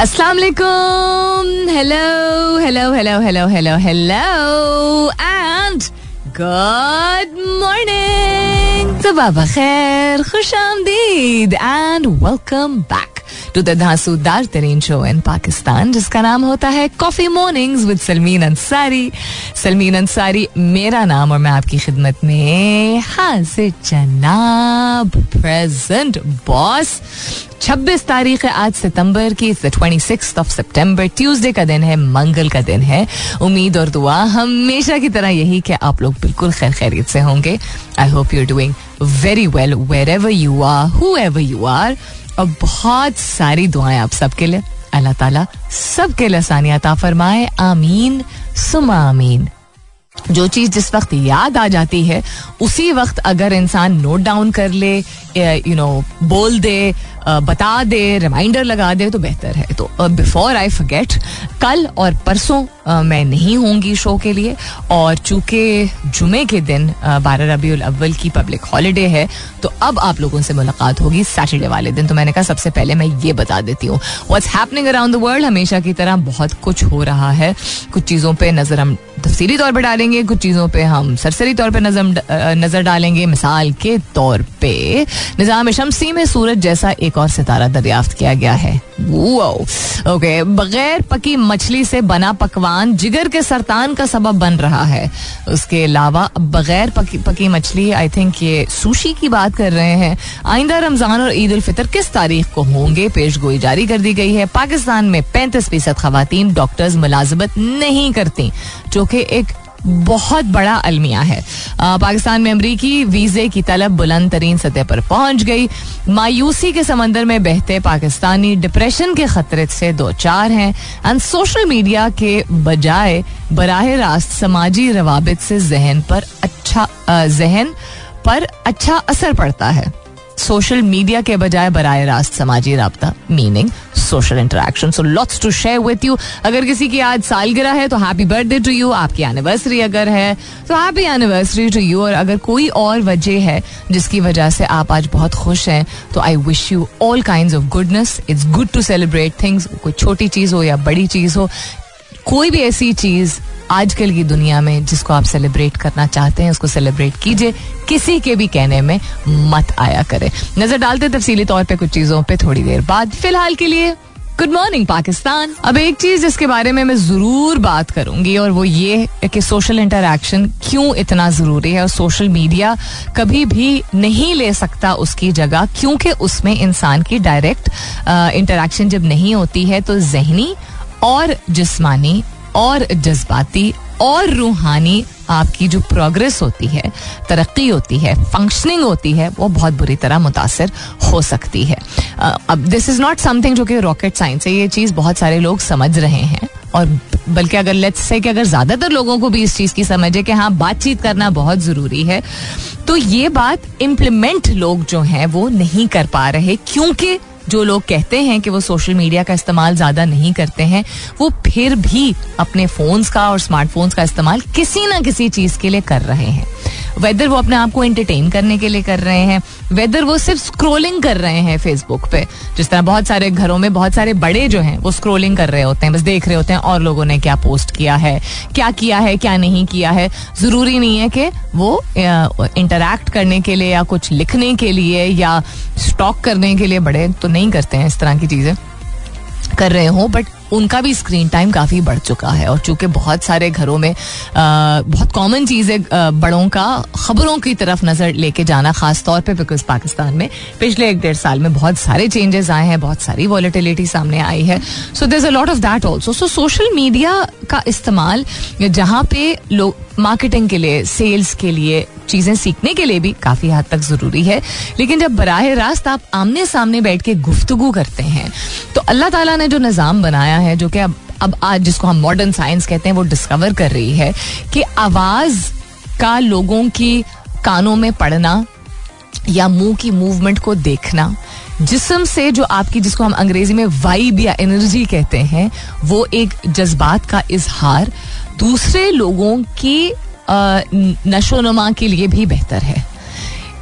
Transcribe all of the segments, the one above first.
अस्सलाम वालेकुम hello hello hello hello hello hello and good morning सुबह खैर खुश आमदीद and welcome back to the धांसूदार तरीन शो इन पाकिस्तान जिसका नाम होता है coffee mornings with Salmeen Ansari Salmeen Ansari मेरा नाम और मैं आपकी खिदमत में हाजिर जनाब प्रेजेंट बॉस 26 तारीख है आज सितंबर की twenty six of September Tuesday का दिन है, मंगल का दिन है. उम्मीद और दुआ हमेशा की तरह यही कि आप लोग बिल्कुल खैर खैरियत से होंगे. I hope you are doing very well wherever you are whoever you are और बहुत सारी दुआएँ आप सबके लिए। अल्लाह ताला सबके लिए आसानियात फरमाए। आमीन। सुमा आमीन। जो चीज़ जिस वक्त याद आ जाती है, उसी वक्त अगर इंसान नोट डाउन कर ले, यू नो बोल दे बता दे रिमाइंडर लगा दे तो बेहतर है। तो बिफोर आई फॉरगेट कल और परसों मैं नहीं होंगी शो के लिए। और चूँकि जुमे के दिन बारह रबी अव्वल की पब्लिक हॉलीडे है तो अब आप लोगों से मुलाकात होगी सैटरडे वाले दिन। तो मैंने कहा, सबसे पहले मैं ये बता देती हूँ what's happening around the world हमेशा की तरह बहुत कुछ हो रहा है। कुछ चीज़ों पर नज़र हम तफसीली तौर पर डालेंगे, कुछ चीज़ों पर हम सरसरी तौर पर नज़र नज़र डालेंगे। मिसाल के तौर पर निज़ाम शमसी में सूरज जैसा एक और सितारा दरियाफ्त किया गया है। ओके बगैर पकी मछली से बना पकवान जिगर के सरतान का सबब बन रहा है। उसके अलावा बगैर पकी पकी मछली आई थिंक ये सुशी की बात कर रहे हैं। आइंदा रमज़ान और ईद उल फितर किस तारीख को होंगे? पेश गोई जारी कर दी गई है। पाकिस्तान में पैंतीस फ़ीसद खातन डॉक्टर्स मुलाजमत नहीं करती, जो कि एक बहुत बड़ा अलमिया है। पाकिस्तान में अमरीकी वीजे की तलब बुलंद तरीन सतह पर पहुँच गई। मायूसी के समंदर में बहते पाकिस्तानी डिप्रेशन के खतरे से दो चार हैं। एंड सोशल मीडिया के बजाय बराह रास्त समाजी रवाबित से जहन पर अच्छा जहन पर अच्छा असर पड़ता है। सोशल मीडिया के बजाय बरए रास्त समाजी रबता meaning social interaction so lots to share with you अगर किसी की आज सालगिरह है तो हैप्पी बर्थडे टू यू आपकी एनिवर्सरी अगर है तो हैप्पी एनिवर्सरी टू यू और अगर कोई और वजह है, जिसकी वजह से आप आज बहुत खुश हैं तो I wish you all kind of goodness it's good to celebrate things कोई छोटी चीज़ हो या बड़ी चीज़ हो, कोई भी ऐसी चीज़ आजकल की दुनिया में जिसको आप सेलिब्रेट करना चाहते हैं, उसको सेलिब्रेट कीजिए। किसी के भी कहने में मत आया करे। नज़र डालते तफसीली तौर पे कुछ चीज़ों पे थोड़ी देर बाद। फ़िलहाल के लिए गुड मॉर्निंग पाकिस्तान। अब एक चीज़ जिसके बारे में मैं ज़रूर बात करूँगी और वो ये कि सोशल इंटरेक्शन क्यों इतना ज़रूरी है और सोशल मीडिया कभी भी नहीं ले सकता उसकी जगह, क्योंकि उसमें इंसान की डायरेक्ट इंटरेक्शन जब नहीं होती है तो जहनी और जिस्मानी और जज्बाती और रूहानी आपकी जो प्रोग्रेस होती है, तरक्की होती है फंक्शनिंग होती है, वो बहुत बुरी तरह मुतासर हो सकती है। अब दिस इज़ नॉट समथिंग जो कि रॉकेट साइंस है, ये चीज़ बहुत सारे लोग समझ रहे हैं। और बल्कि अगर लेट्स से कि अगर ज़्यादातर लोगों को भी इस चीज़ की समझ है कि हाँ बातचीत करना बहुत ज़रूरी है तो ये बात इम्प्लीमेंट लोग जो हैं, वो नहीं कर पा रहे, क्योंकि जो लोग कहते हैं कि वो सोशल मीडिया का इस्तेमाल ज़्यादा नहीं करते हैं, वो फिर भी अपने फ़ोन्स का और स्मार्टफोन्स का इस्तेमाल किसी ना किसी चीज़ के लिए कर रहे हैं। वेदर वो अपने आप को एंटरटेन करने के लिए कर रहे हैं वेदर वो सिर्फ़ स्क्रोलिंग कर रहे हैं फेसबुक पे। जिस तरह बहुत सारे घरों में बहुत सारे बड़े जो हैं, वो स्क्रोलिंग कर रहे होते हैं, बस देख रहे होते हैं और लोगों ने क्या पोस्ट किया है, क्या किया है, क्या नहीं किया है। ज़रूरी नहीं है कि वो इंटरेक्ट करने के लिए या कुछ लिखने के लिए या स्टॉक करने के लिए बड़े तो नहीं करते हैं इस तरह की चीज़ें कर रहे हो बट उनका भी स्क्रीन टाइम काफ़ी बढ़ चुका है और चूँकि बहुत सारे घरों में आ, बहुत कॉमन चीज़ है बड़ों का खबरों की तरफ़ नज़र लेके जाना खास तौर पे बिकॉज़ पाकिस्तान में पिछले एक डेढ़ साल में बहुत सारे चेंजेस आए हैं बहुत सारी वॉलीटिलिटी सामने आई है। So there a lot of that also so social media का इस्तेमाल जहाँ पे लोग मार्केटिंग के लिए सेल्स के लिए, चीज़ें सीखने के लिए भी काफ़ी हद तक ज़रूरी है। लेकिन जब बराह रास्त आप आमने सामने बैठ के गुफ्तगु करते हैं तो अल्लाह ताला ने जो निज़ाम बनाया है, जो कि अब अब आज जिसको हम मॉडर्न साइंस कहते हैं, वो डिस्कवर कर रही है कि आवाज़ का लोगों की कानों में पड़ना या मुँह की मूवमेंट को देखना, जिसम से जो आपकी, जिसको हम अंग्रेज़ी में वाइब या एनर्जी कहते हैं, वो एक जज्बात का इजहार दूसरे लोगों की नशोनुमा के लिए भी बेहतर है।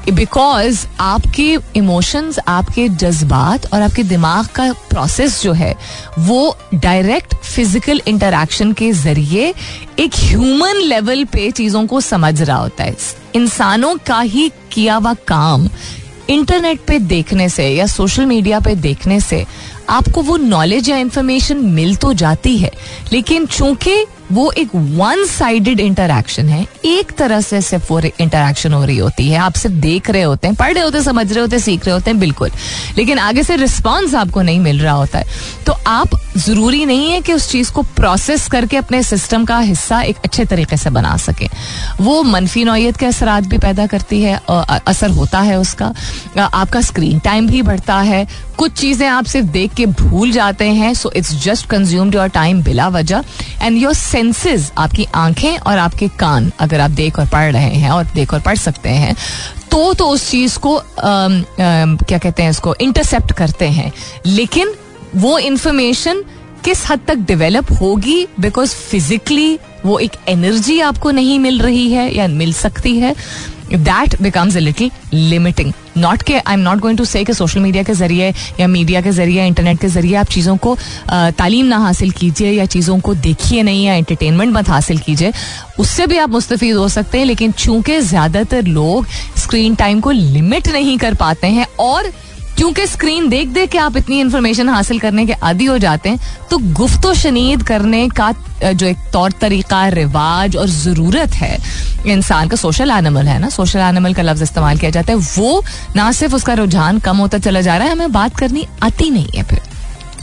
बिकॉज़ आपके इमोशंस आपके जज्बात और आपके दिमाग का प्रोसेस जो है, वो डायरेक्ट फ़िज़िकल इंटरेक्शन के ज़रिए एक ह्यूमन लेवल पे चीज़ों को समझ रहा होता है। इंसानों का ही किया हुआ काम इंटरनेट पे देखने से या सोशल मीडिया पे देखने से आपको वो नॉलेज या इंफॉर्मेशन मिल तो जाती है। लेकिन चूँकि वो एक वन साइडेड इंटरक्शन है। एक तरह से सिर्फ़ वो इंटरक्शन हो रही होती है। आप सिर्फ़ देख रहे होते हैं, पढ़ रहे होते हैं, समझ रहे होते हैं, सीख रहे होते हैं, बिल्कुल। लेकिन आगे से रिस्पॉन्स आपको नहीं मिल रहा होता है। तो आप, ज़रूरी नहीं है कि उस चीज़ को प्रोसेस करके अपने सिस्टम का हिस्सा एक अच्छे तरीके से बना सके। वो मनफी नौत के असरात भी पैदा करती है असर होता है उसका। आपका स्क्रीन टाइम भी बढ़ता है। कुछ चीज़ें आप सिर्फ़ देख के भूल जाते हैं so it's just consumed your time बिला वजह। एंड योर सेंसेस आपकी आँखें और आपके कान अगर आप देख और पढ़ रहे हैं और देख और पढ़ सकते हैं तो तो उस चीज़ को आम, आम, क्या कहते हैं इसको इंटरसेप्ट करते हैं। लेकिन वो इंफॉर्मेशन किस हद तक डेवलप होगी? बिकॉज़ फिजिकली वो एक एनर्जी आपको नहीं मिल रही है या मिल सकती है। That becomes a little limiting not के I am not going to say social media के ज़रिए या मीडिया के ज़रिए इंटरनेट के ज़रिए आप चीज़ों को तालीम ना हासिल कीजिए या चीज़ों को देखिए नहीं या एंटरटेनमेंट मत हासिल कीजिए। उससे भी आप मुस्तफ़ हो सकते हैं, लेकिन चूँकि ज़्यादातर लोग स्क्रीन टाइम को लिमिट नहीं कर पाते हैं और क्योंकि स्क्रीन देख देख के आप इतनी इन्फॉर्मेशन हासिल करने के आदि हो जाते हैं तो गुफ्तो शनीद करने का जो एक तौर तरीका, रिवाज और ज़रूरत है, इंसान का सोशल एनिमल है ना? सोशल एनिमल का लफ्ज इस्तेमाल किया जाता है, वो ना सिर्फ़ उसका रुझान कम होता चला जा रहा है, हमें बात करनी आती नहीं है फिर।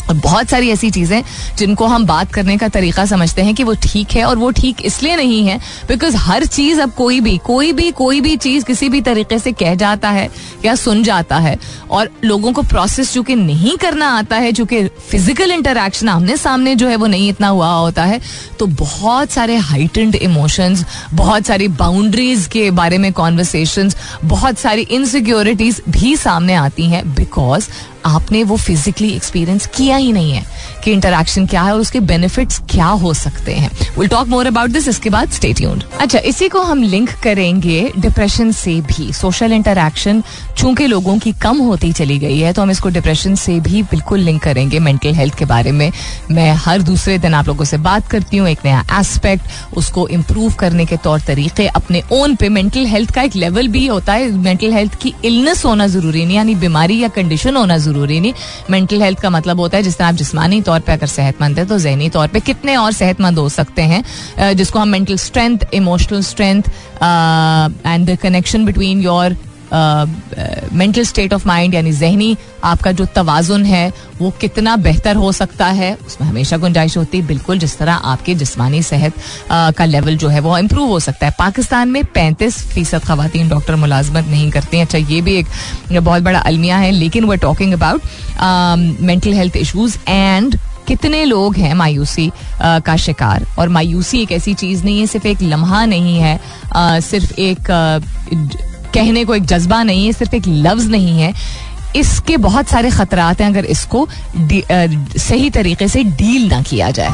और बहुत सारी ऐसी चीज़ें जिनको हम बात करने का तरीका समझते हैं कि वो ठीक है और वो ठीक इसलिए नहीं है बिकॉज़ हर चीज़ अब कोई भी कोई भी कोई भी चीज़ किसी भी तरीके से कह जाता है या सुन जाता है और लोगों को प्रोसेस चूँकि नहीं करना आता है चूँकि फ़िज़िकल इंटरेक्शन आमने सामने जो है वो नहीं इतना हुआ होता है तो बहुत सारे हाइटेंड इमोशंस बहुत सारी बाउंड्रीज के बारे में कॉन्वर्सेशन बहुत सारी इनसिक्योरिटीज भी सामने आती हैं बिकॉज़ आपने वो फिजिकली एक्सपीरियंस किया ही नहीं है। कि इंटरेक्शन क्या है और उसके बेनिफिट्स क्या हो सकते हैं? Will talk more about this इसके बाद स्टे ट्यून्ड अच्छा इसी को हम लिंक करेंगे डिप्रेशन से भी. सोशल इंटरेक्शन चूँकि लोगों की कम होती चली गई है तो हम इसको डिप्रेशन से भी बिल्कुल लिंक करेंगे मेंटल हेल्थ के बारे में. मैं हर दूसरे दिन आप लोगों से बात करती हूँ, एक नया एस्पेक्ट उसको इम्प्रूव करने के तौर तरीके, अपने ओन पे मेंटल हेल्थ का एक लेवल भी होता है. मेंटल हेल्थ की इलनेस होना ज़रूरी नहीं, यानी बीमारी या कंडीशन होना ज़रूरी नहीं. मेंटल हेल्थ का मतलब होता है जिस तरह आप जिसमानी तौर पर अगर सेहतमंद है तो जहनी तौर पर कितने और सेहतमंद हो सकते हैं जिसको हम mental strength emotional strength and the connection between your mental state of mind यानी जहनी आपका जो तवाजुन है, वो कितना बेहतर हो सकता है, उसमें हमेशा गुंजाइश होती है। बिल्कुल जिस तरह आपके जिसमानी सेहत का लेवल जो है, वो इम्प्रूव हो सकता है। पाकिस्तान में पैंतीस फ़ीसद खातन डॉक्टर मुलाजमत नहीं करती अच्छा ये भी एक बहुत बड़ा अलमिया है, लेकिन we talking about mental health issues and कितने लोग हैं मायूसी का शिकार? और मायूसी एक ऐसी चीज़ नहीं है, सिर्फ़ एक लम्हा नहीं है सिर्फ़ एक कहने को एक जज्बा नहीं है सिर्फ़ एक लफ्ज नहीं है। इसके बहुत सारे खतरात हैं अगर इसको सही तरीके से डील ना किया जाए।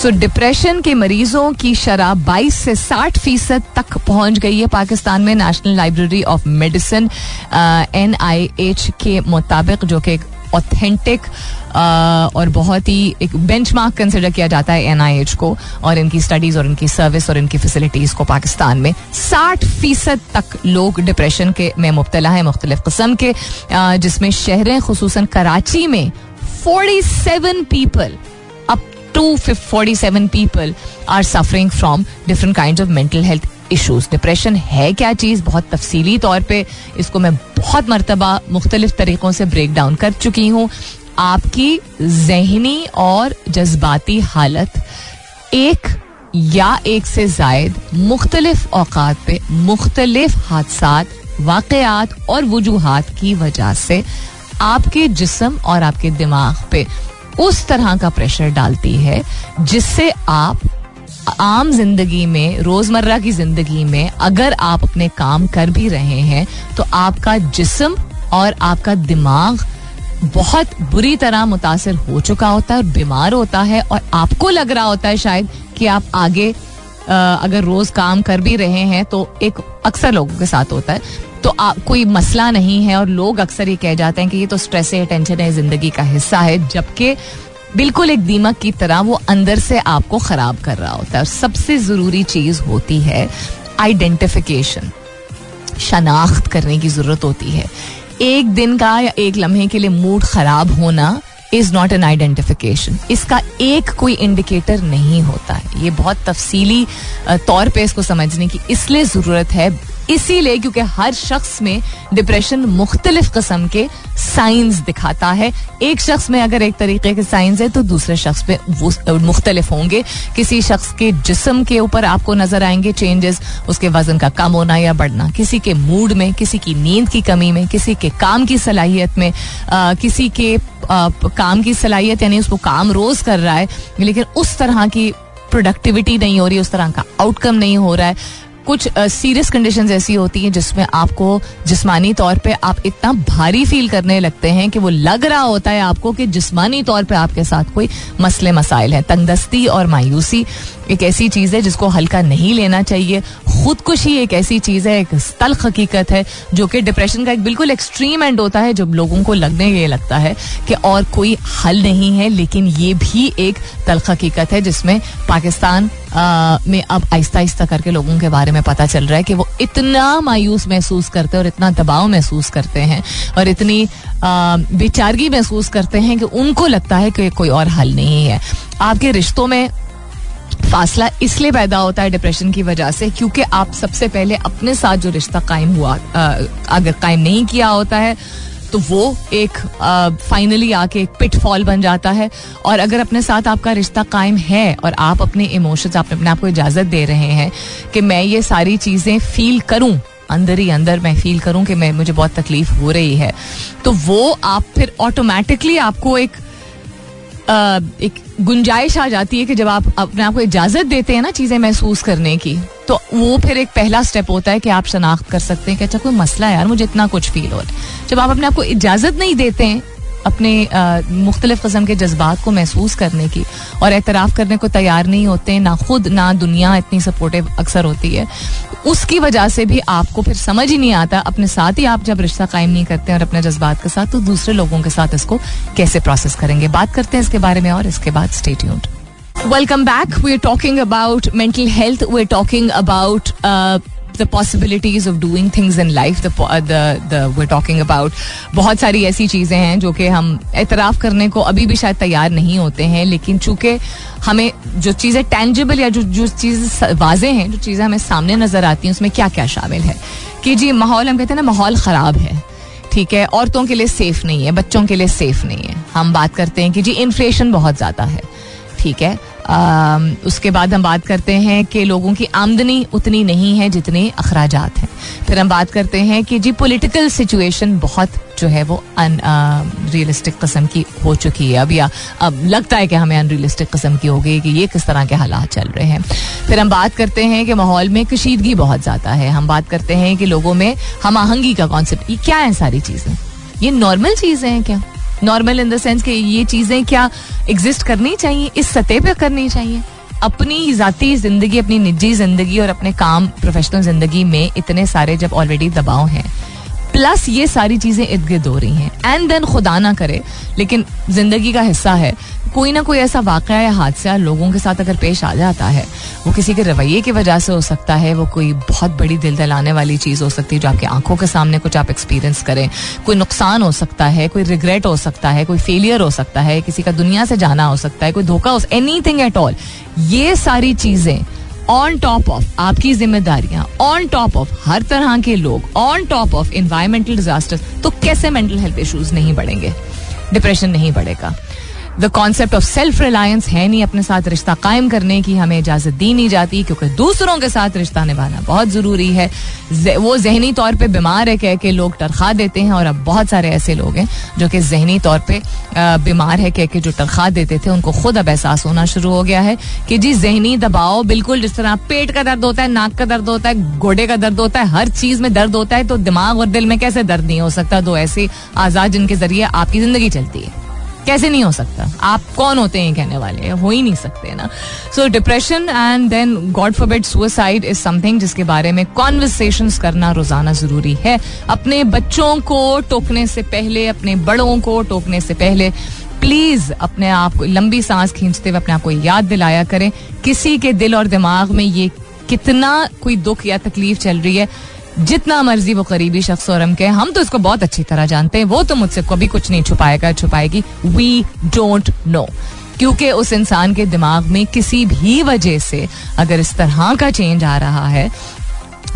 सो so, डिप्रेशन के मरीजों की शराब 22 से 60 फ़ीसद तक पहुँच गई है पाकिस्तान में National Library of Medicine N I H के मुताबिक जो कि ऑथेंटिक और बहुत ही एक बेंच मार्क कंसिडर किया जाता है एनआईएच को और इनकी स्टडीज़ और इनकी सर्विस और इनकी फैसिलिटीज़ को पाकिस्तान में। साठ फ़ीसद तक लोग डिप्रेशन के में मुबतला है, मुख्तलिफ़ किस्म के जिसमें शहरें खसूस कराची में forty seven people up to forty seven people are suffering from different kind of mental health issues depression है क्या चीज़? बहुत तफसीली तौर पे इसको मैं बहुत मरतबा मुख्तलिफ़ तरीक़ों से ब्रेक डाउन कर चुकी हूँ। आपकी जहनी और जज्बाती हालत एक या एक से जायद मुख्तलिफ़ औकात पे, मुख्तलिफ़ हादसा वाकयात और वजूहत की वजह से आपके जिसम और आपके दिमाग पे उस तरह का प्रेशर डालती है जिससे आप आम ज़िंदगी में रोज़मर्रा की ज़िंदगी में अगर आप अपने काम कर भी रहे हैं तो आपका जिस्म और आपका दिमाग बहुत बुरी तरह मुतासर हो चुका होता है और बीमार होता है और आपको लग रहा होता है शायद कि आप आगे अगर रोज काम कर भी रहे हैं तो एक अक्सर लोगों के साथ होता है। तो आ, कोई मसला नहीं है और लोग अक्सर ये कह जाते हैं कि ये तो स्ट्रेस है टेंशन है ज़िंदगी का हिस्सा है जबकि बिल्कुल एक दीमक की तरह वो अंदर से आपको खराब कर रहा होता है सबसे ज़रूरी चीज़ होती है आइडेंटिफिकेशन शनाख्त करने की ज़रूरत होती है। एक दिन का या एक लम्हे के लिए मूड खराब होना इज़ नॉट एन आइडेंटिफिकेशन इसका एक कोई इंडिकेटर नहीं होता है। ये बहुत तफसीली तौर पे इसको समझने की इसलिए ज़रूरत है इसीलिए क्योंकि हर शख्स में डिप्रेशन मुख्तलिफ़ कस्म के साइंस दिखाता है। एक शख्स में अगर एक तरीके के साइंस है तो दूसरे शख्स में वो मुख्तलिफ़ होंगे। किसी शख्स के जिसम के ऊपर आपको नज़र आएँगे चेंजेस उसके वज़न का कम होना या बढ़ना। किसी के मूड में किसी की नींद की कमी में किसी के काम की सलाहियत में आ, किसी के आ, काम की सलाहियत यानी उसको काम रोज कर रहा है लेकिन उस तरह की प्रोडक्टिविटी नहीं हो रही उस तरह का आउटकम नहीं हो रहा है। कुछ सीरियस कंडीशन ऐसी होती हैं जिसमें आपको जिस्मानी तौर पे आप इतना भारी फील करने लगते हैं कि वो लग रहा होता है आपको कि जिस्मानी तौर पे आपके साथ कोई मसले मसाइल हैं। तंगदस्ती और मायूसी एक ऐसी चीज़ है जिसको हल्का नहीं लेना चाहिए। खुदकुशी एक ऐसी चीज़ है, एक तल्ख हकीकत है, जो कि डिप्रेशन का एक बिल्कुल एक्सट्रीम एंड होता है, जब लोगों को लगने ये लगता है कि और कोई हल नहीं है, लेकिन ये भी एक तल्ख हकीकत है जिसमें पाकिस्तान में अब आहिस्ता आहिस्ता करके लोगों के बारे में पता चल रहा है कि वो इतना मायूस महसूस करते हैं और इतना दबाव महसूस करते हैं और इतनी बेचारगी महसूस करते हैं कि उनको लगता है कि कोई और हल नहीं है। आपके रिश्तों में फासला इसलिए पैदा होता है डिप्रेशन की वजह से क्योंकि आप सबसे पहले अपने साथ जो रिश्ता कायम हुआ अगर कायम नहीं किया होता है तो वो एक फाइनली आके एक पिट फॉल बन जाता है। और अगर अपने साथ आपका रिश्ता कायम है और आप अपने इमोशंस आप अपने आप को इजाज़त दे रहे हैं कि मैं ये सारी चीज़ें फील करूँ, अंदर ही अंदर मैं फील करूँ कि मैं, मुझे बहुत तकलीफ़ हो रही है तो वो आप फिर ऑटोमेटिकली आपको एक एक गुंजाइश आ जाती है कि जब आप अपने आप को इजाज़त देते हैं ना चीज़ें महसूस करने की तो वो फिर एक पहला स्टेप होता है कि आप शनाख्त कर सकते हैं कि अच्छा कोई मसला है यार, मुझे इतना कुछ फील हो रहा है। जब आप अपने आप को इजाज़त नहीं देते हैं, अपने मुख्तलिफ़ कस्म के जज्बात को महसूस करने की और एतराफ़ करने को तैयार नहीं होते, ना खुद, ना दुनिया इतनी सपोर्टिव अक्सर होती है, उसकी वजह से भी आपको फिर समझ ही नहीं आता, अपने साथ ही आप जब रिश्ता कायम नहीं करते और अपने जज्बात के साथ तो दूसरे लोगों के साथ इसको कैसे प्रोसेस करेंगे? बात करते हैं इसके बारे में और, इसके बाद state welcome back we are talking about mental health we are talking about the possibilities of doing things in life. The the talking about बहुत सारी ऐसी चीज़ें हैं जो कि हम एतराफ़ करने को अभी भी शायद तैयार नहीं होते हैं, लेकिन चूँकि हमें जो चीज़ें टेंजिबल या जो जो चीज़ें वाजे हैं, जो चीज़ें हमें सामने नज़र आती हैं, उसमें क्या क्या शामिल है? कि जी, माहौल, हम कहते हैं ना, माहौल ख़राब है, ठीक है? औरतों के लिए सेफ़ नहीं है, बच्चों के लिए सेफ़ नहीं है। हम बात करते हैं कि जी इन्फ्लेशन बहुत ज़्यादा है, ठीक है? उसके बाद हम बात करते हैं कि लोगों की आमदनी उतनी नहीं है जितने अखराज हैं। फिर हम बात करते हैं कि जी पॉलिटिकल सिचुएशन बहुत जो है वो अन रियलिस्टिक कस्म की हो चुकी है। अब या, अब लगता है कि हमें अनरियलिस्टिक कस्म की हो गई कि ये किस तरह के हालात चल रहे हैं। फिर हम बात करते हैं कि माहौल में कशीदगी बहुत ज़्यादा है। हम बात करते हैं कि लोगों में हम आहंगी का कॉन्सेप्ट क्या है सारी चीज़ें? ये नॉर्मल चीज़ें हैं क्या? नॉर्मल इन द सेंस कि ये चीज़ें क्या एग्जिस्ट करनी चाहिए? इस सतह पे करनी चाहिए। अपनी ज़ाती ज़िंदगी, अपनी निजी ज़िंदगी और अपने काम प्रोफेशनल ज़िंदगी में इतने सारे जब ऑलरेडी दबाव हैं प्लस ये सारी चीज़ें इर्द गिर्द हो रही हैं। एंड देन खुदा ना करे, लेकिन ज़िंदगी का हिस्सा है। कोई ना कोई ऐसा वाक़ या हादसा लोगों के साथ अगर पेश आ जाता है, वो किसी के रवैये की वजह से हो सकता है, वो कोई बहुत बड़ी दिल दलाने वाली चीज़ हो सकती है जो आपकी आँखों के सामने कुछ आप एक्सपीरियंस करें। कोई नुकसान हो सकता है, कोई रिग्रेट हो सकता है, कोई फेलियर हो सकता है, किसी का दुनिया से जाना हो सकता है, कोई धोखा हो एनी थिंग एट ऑल ये सारी चीज़ें ऑन टॉप ऑफ़ आपकी जिम्मेदारियाँ ऑन टॉप ऑफ़ हर तरह के लोग on top of environmental disaster तो कैसे मेंटल हेल्थ इश्यूज़ नहीं बढ़ेंगे? डिप्रेशन नहीं बढ़ेगा। The concept of self reliance है नहीं अपने साथ रिश्ता कायम करने की, हमें इजाज़त दी नहीं जाती, क्योंकि दूसरों के साथ रिश्ता निभाना बहुत ज़रूरी है। वो जहनी तौर पर बीमार है, कह के लोग टरखा देते हैं, और अब बहुत सारे ऐसे लोग हैं जो कि जहनी तौर पर बीमार है, कह के जो टरखा देते थे, उनको खुद अब एहसास होना शुरू हो गया है कि जी, जहनी दबाव बिल्कुल जिस तरह पेट का दर्द होता है, नाक का दर्द होता है गोडे का दर्द होता है, हर चीज़ में दर्द होता है तो दिमाग और दिल में कैसे दर्द नहीं हो सकता? दो ऐसे आज़ाद जिनके ज़रिए आपकी ज़िंदगी चलती है। कैसे नहीं हो सकता? आप कौन होते हैं कहने वाले? हो ही नहीं सकते ना? So depression and then God forbid suicide is something जिसके बारे में कॉन्वर्सेशन करना रोज़ाना ज़रूरी है। अपने बच्चों को टोकने से पहले, अपने बड़ों को टोकने से पहले प्लीज़ अपने आप को, लंबी सांस खींचते हुए अपने आप को याद दिलाया करें। किसी के दिल और दिमाग में ये कितना कोई दुख या तकलीफ़ चल रही है जितना मर्ज़ी वो करीबी शख्स और हम के हम तो इसको बहुत अच्छी तरह जानते हैं, वो तो मुझसे कभी कुछ नहीं छुपाएगा, छुपाएगी। वी डोंट नो क्योंकि उस इंसान के दिमाग में किसी भी वजह से अगर इस तरह का चेंज आ रहा है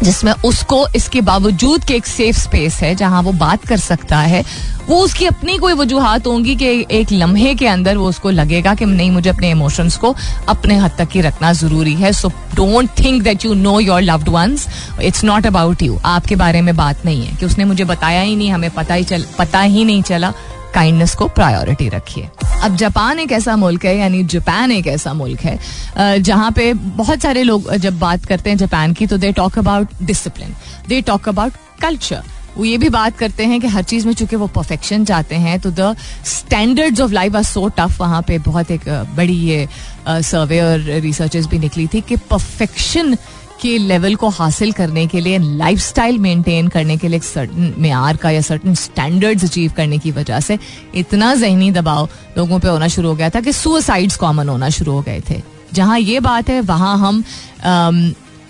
जिसमें उसको इसके बावजूद के एक सेफ़ स्पेस है जहाँ वो बात कर सकता है, वो उसकी अपनी कोई वजूहत होंगी कि एक लम्हे के अंदर वो उसको लगेगा कि नहीं, मुझे अपने इमोशंस को अपने हद तक ही रखना ज़रूरी है। So don't think that you know your loved ones it's not about you आपके बारे में बात नहीं है कि उसने मुझे बताया ही नहीं, हमें पता ही चल, पता ही नहीं चला। काइंडनेस को प्रायोरिटी रखिए। अब जापान एक ऐसा मुल्क है, यानी जापान एक ऐसा मुल्क है जहाँ पे बहुत सारे लोग जब बात करते हैं जापान की तो they talk about discipline they talk about culture वो ये भी बात करते हैं कि हर चीज़ में चूँकि वो परफेक्शन चाहते हैं तो the standards of life are so tough वहाँ पे बहुत एक बड़ी ये सर्वे और रिसर्चेस भी निकली थी कि परफेक्शन के लेवल को हासिल करने के लिए लाइफ स्टाइल मेंटेन करने के लिए एक सर्टन मैार का या सर्टन स्टैंडर्ड अचीव करने की वजह से इतना जहनी दबाव लोगों पर होना शुरू हो गया था कि सुसाइड्स कॉमन होना शुरू हो गए थे। जहाँ ये बात है, वहाँ हम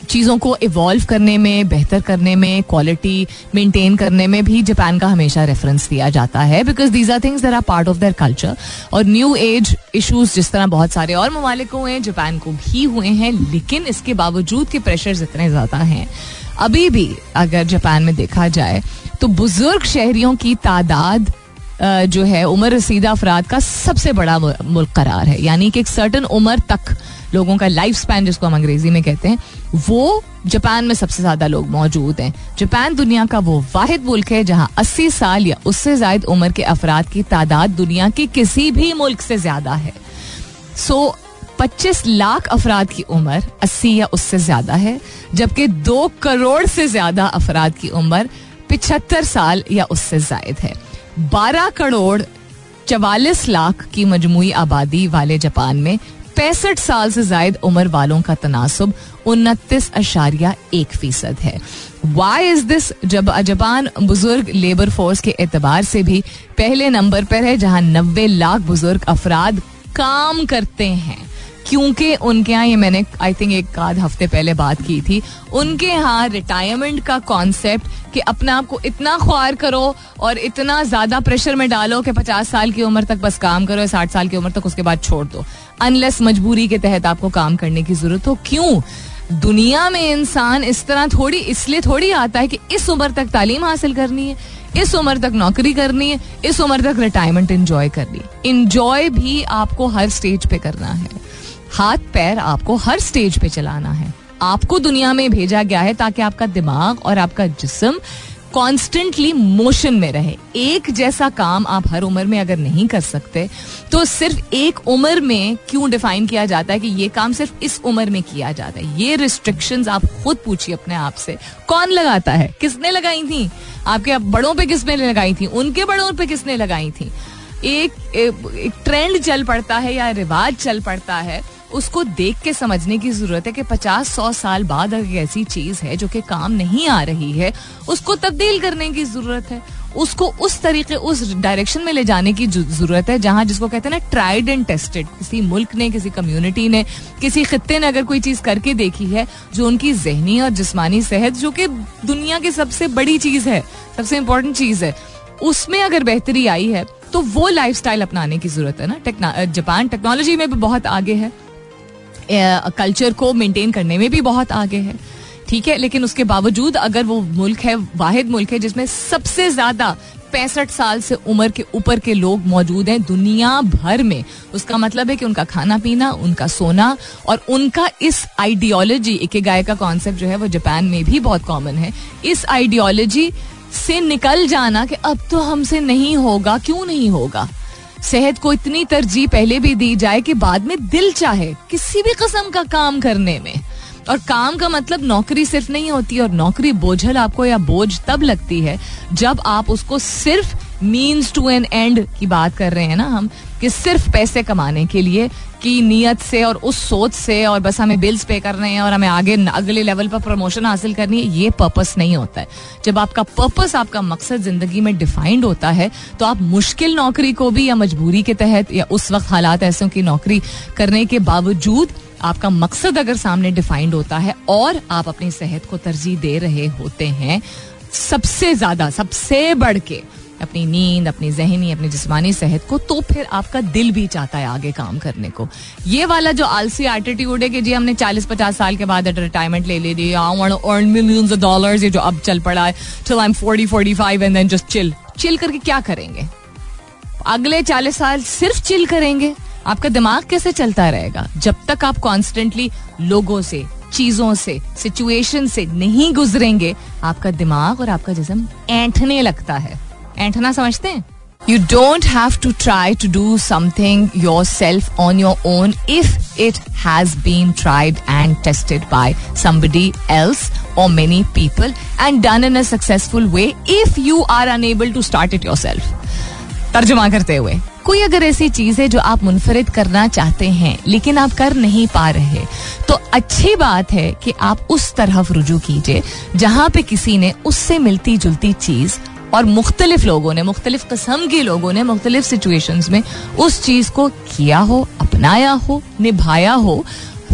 चीज़ों को इवॉल्व करने में, बेहतर करने में क्वालिटी मेंटेन करने में भी जापान का हमेशा रेफरेंस दिया जाता है because these are things there are part of their culture और न्यू एज इशूज जिस तरह बहुत सारे और ममालिक को हैं जापान को भी हुए हैं, लेकिन इसके बावजूद के प्रेशर इतने ज़्यादा हैं। अभी भी अगर जापान में देखा जाए तो बुज़ुर्ग शहरियों की तादाद जो है, उम्र रसीदा अफराद का सबसे बड़ा मुल्क करार है। यानी कि एक सर्टन उम्र तक लोगों का लाइफ स्पैन जिसको हम अंग्रेज़ी में कहते हैं, वो जापान में सबसे ज़्यादा लोग मौजूद हैं। जापान दुनिया का वो वाहिद मुल्क है, जहाँ 80 साल या उससे जायद उम्र के अफराद की तादाद दुनिया के किसी भी मुल्क से ज़्यादा है। सो 25 लाख अफराद की उम्र 80 या उससे ज़्यादा है, जबकि दो करोड़ से ज़्यादा अफराद की उम्र पिछहत्तर साल या उससे जायद है। 12 करोड़ चवालीस लाख की मजमुई आबादी वाले जापान में पैंसठ साल से जायद उम्र वालों का तनासब उनतीस अशारिया एक फ़ीसद है। वाई इज़ दिस जब जापान बुज़ुर्ग लेबर फोर्स के एतबार से भी पहले नंबर पर है, जहाँ नब्बे लाख बुज़ुर्ग अफराद काम करते हैं। क्योंकि उनके यहाँ ये मैंने आई थिंक एक आध हफ़्ते पहले बात की थी। उनके यहाँ रिटायरमेंट का कॉन्सेप्ट कि अपने आप को इतना ख्वार करो और इतना ज़्यादा प्रेशर में डालो कि पचास साल की उम्र तक बस काम करो, साठ साल की उम्र तक उसके बाद छोड़ दो। अनलेस मजबूरी के तहत आपको काम करने की ज़रूरत हो। क्यों? दुनिया में इंसान इस तरह थोड़ी, इसलिए थोड़ी आता है कि इस उम्र तक तालीम हासिल करनी है, इस उम्र तक नौकरी करनी है, इस उम्र तक रिटायरमेंट इंजॉय करनी है। इंजॉय भी आपको हर स्टेज पे करना है। हाथ पैर आपको हर स्टेज पे चलाना है। आपको दुनिया में भेजा गया है ताकि आपका दिमाग और आपका जिसम कॉन्स्टेंटली मोशन में रहे। एक जैसा काम आप हर उम्र में अगर नहीं कर सकते तो सिर्फ़ एक उम्र में क्यों डिफाइन किया जाता है कि ये काम सिर्फ़ इस उम्र में किया जाता है? ये रिस्ट्रिक्शंस आप खुद पूछिए अपने आप से। कौन लगाता है? किसने लगाई थी? आपके बड़ों पे किसने लगाई थी? उनके बड़ों पे किसने लगाई थी? एक, एक, एक ट्रेंड चल पड़ता है या रिवाज चल पड़ता है उसको देख के समझने की ज़रूरत है कि पचास, सौ साल बाद अगर ऐसी चीज़ है जो कि काम नहीं आ रही है, उसको तब्दील करने की ज़रूरत है। उसको उस तरीके, उस डायरेक्शन में ले जाने की ज़रूरत है, जहाँ जिसको कहते हैं ना ट्राइड एंड टेस्टेड किसी मुल्क ने, किसी कम्युनिटी ने, किसी खत्ते ने अगर कोई चीज़ करके देखी है जो उनकी जहनी और जिस्मानी सेहत, जो कि दुनिया की सबसे बड़ी चीज़ है, सबसे इंपॉर्टेंट चीज़ है, उसमें अगर बेहतरी आई है तो वो लाइफ अपनाने की ज़रूरत है ना। जापान टेक्नोलॉजी में भी बहुत आगे है। कल्चर को मेंटेन करने में भी बहुत आगे है। ठीक है, लेकिन उसके बावजूद अगर वो मुल्क है, वाहिद मुल्क है, जिसमें सबसे ज़्यादा पैंसठ साल से उम्र के ऊपर के लोग मौजूद हैं दुनिया भर में, उसका मतलब है कि उनका खाना पीना, उनका सोना और उनका इस आइडियोलॉजी एक गाय का कॉन्सेप्ट जो है वो जापान में भी बहुत कॉमन है। इस आइडियोलॉजी से निकल जाना कि अब तो हमसे नहीं होगा, क्यों नहीं होगा? सेहत को इतनी तरजीह पहले भी दी जाए कि बाद में दिल चाहे किसी भी कस्म का काम करने में। और काम का मतलब नौकरी सिर्फ़ नहीं होती और नौकरी बोझल आपको या बोझ तब लगती है जब आप उसको सिर्फ़ मीन्स टू एन एंड की बात कर रहे हैं ना हम, कि सिर्फ़ पैसे कमाने के लिए की नीयत से और उस सोच से और बस हमें बिल्स पे करने हैं और हमें आगे अगले लेवल पर प्रमोशन हासिल करनी है, ये पर्पस नहीं होता है। जब आपका पर्पस आपका मकसद ज़िंदगी में डिफाइंड होता है तो आप मुश्किल नौकरी को भी या मजबूरी के तहत या उस वक्त हालात ऐसे की नौकरी करने के बावजूद आपका मकसद अगर सामने डिफाइंड होता है और आप अपनी सेहत को तरजीह दे रहे होते हैं, सबसे ज़्यादा, सबसे बढ़ के अपनी नींद, अपनी जहनी, अपनी जिसमानी सेहत को तो फिर आपका दिल भी चाहता है आगे काम करने को। ये वाला जो आलसी एटीट्यूड है कि जी हमने 40-50 साल के बाद रिटायरमेंट ले ली मिलियंस ऑफ़ डॉलर्स ये जो अब चल पड़ा है till I am 40 45 and then just chill chill करके क्या करेंगे? अगले 40 साल सिर्फ़ चिल करेंगे। आपका दिमाग कैसे चलता रहेगा? जब तक आप कॉन्स्टेंटली लोगों से, चीज़ों से सिचुएशन से नहीं गुजरेंगे, आपका दिमाग और आपका जिसम ऐंठने लगता है। ऐंठना समझते हैं? You don't have to try to do something yourself on your own if it has been tried and tested by somebody else और many people and done in a successful way if you are unable to start it yourself तर्जुमा करते हुए, कोई अगर ऐसी चीज़ है जो आप मुनफरद करना चाहते हैं, लेकिन आप कर नहीं पा रहे तो अच्छी बात है कि आप उस तरफ़ रुजू कीजिए जहाँ पे किसी ने उससे मिलती जुलती चीज़ और मुख्तलिफ़ लोगों ने, मुख्तलिफ़ कस्म के लोगों ने, मुख्तलिफ़ सिचुएशन में उस चीज़ को किया हो, अपनाया हो, निभाया हो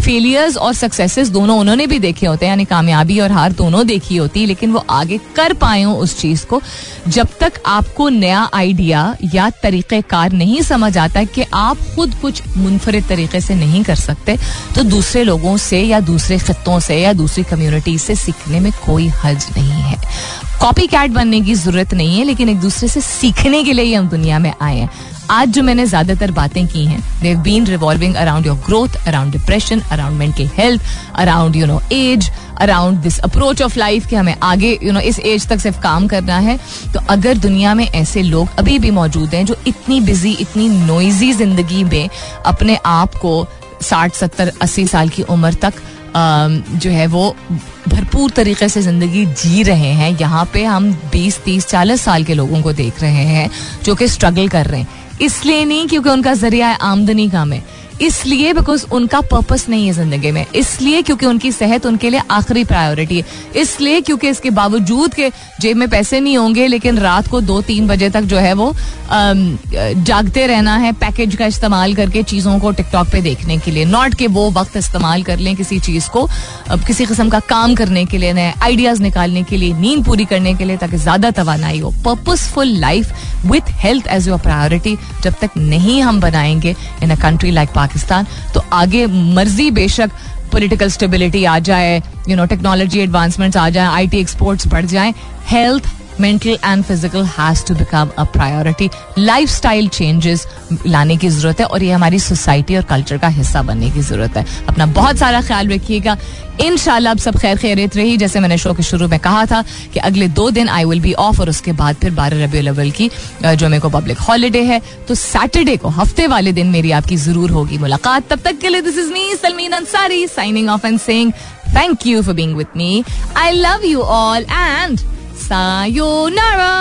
फेलियर्स और सक्सेसेस दोनों उन्होंने भी देखे होते हैं, यानी कामयाबी और हार दोनों देखी होती है लेकिन वो आगे कर पाए हो उस चीज़ को, जब तक आपको नया आइडिया या तरीक़ेकार नहीं समझ आता कि आप खुद कुछ मुनफरद तरीके से नहीं कर सकते तो दूसरे लोगों से या दूसरे खत्ों से या दूसरी कम्युनिटी से सीखने में कोई हज नहीं है। कॉपी कैट बनने की ज़रूरत नहीं है, लेकिन एक दूसरे से सीखने के लिए ही हम दुनिया में आए हैं। आज जो मैंने ज़्यादातर बातें की हैं they've been revolving around your growth around depression around mental health around you know age around this approach of life कि हमें आगे यू नो इस एज तक सिर्फ़ काम करना है। तो अगर दुनिया में ऐसे लोग अभी भी मौजूद हैं जो इतनी बिज़ी इतनी नोइजी ज़िंदगी में अपने आप को साठ, सत्तर, अस्सी साल की उम्र तक जो है वो भरपूर तरीके से ज़िंदगी जी रहे हैं, यहाँ पे हम 20 30 40 साल के लोगों को देख रहे हैं जो कि स्ट्रगल कर रहे हैं। इसलिए नहीं क्योंकि उनका ज़रिया आमदनी काम है इसलिए बिकॉज़ उनका पर्पस नहीं है ज़िंदगी में। इसलिए क्योंकि उनकी सेहत उनके लिए आखिरी प्रायोरिटी है। इसलिए क्योंकि इसके बावजूद के जेब में पैसे नहीं होंगे, लेकिन रात को दो तीन बजे तक जो है वो जागते रहना है पैकेज का इस्तेमाल करके चीज़ों को टिकटॉक पे देखने के लिए। नॉट के वो वक्त इस्तेमाल कर लें किसी चीज़ को किसी किस्म का काम करने के लिए, नए आइडियाज़ निकालने के लिए, नींद पूरी करने के लिए, ताकि ज़्यादा तोानाई हो। Purposeful life with health as your priority जब तक नहीं हम बनाएँगे in a country like Pakistan तो आगे मर्ज़ी बेशक पॉलिटिकल स्टेबिलिटी आ जाए यू नो टेक्नोलॉजी एडवांसमेंट्स आ जाए आईटी एक्सपोर्ट्स बढ़ जाए health mental and physical has to become a priority lifestyle changes लाने की ज़रूरत है और ये हमारी सोसाइटी और कल्चर का हिस्सा बनने की ज़रूरत है। अपना बहुत सारा ख्याल रखिएगा। इन अब सब खैर खैरियत रही। जैसे मैंने शो के शुरू में कहा था कि अगले दो दिन आई विल बी ऑफ़ और उसके बाद फिर बारह रबी अव्वल की जो मेरे को पब्लिक हॉलीडे है तो सैटरडे को हफ़्ते वाले दिन मेरी आपकी ज़रूर होगी मुलाकात। तब तक के लिए this is me Salmeen Ansari signing off and saying thank you for being with me I love you all and Sayonara!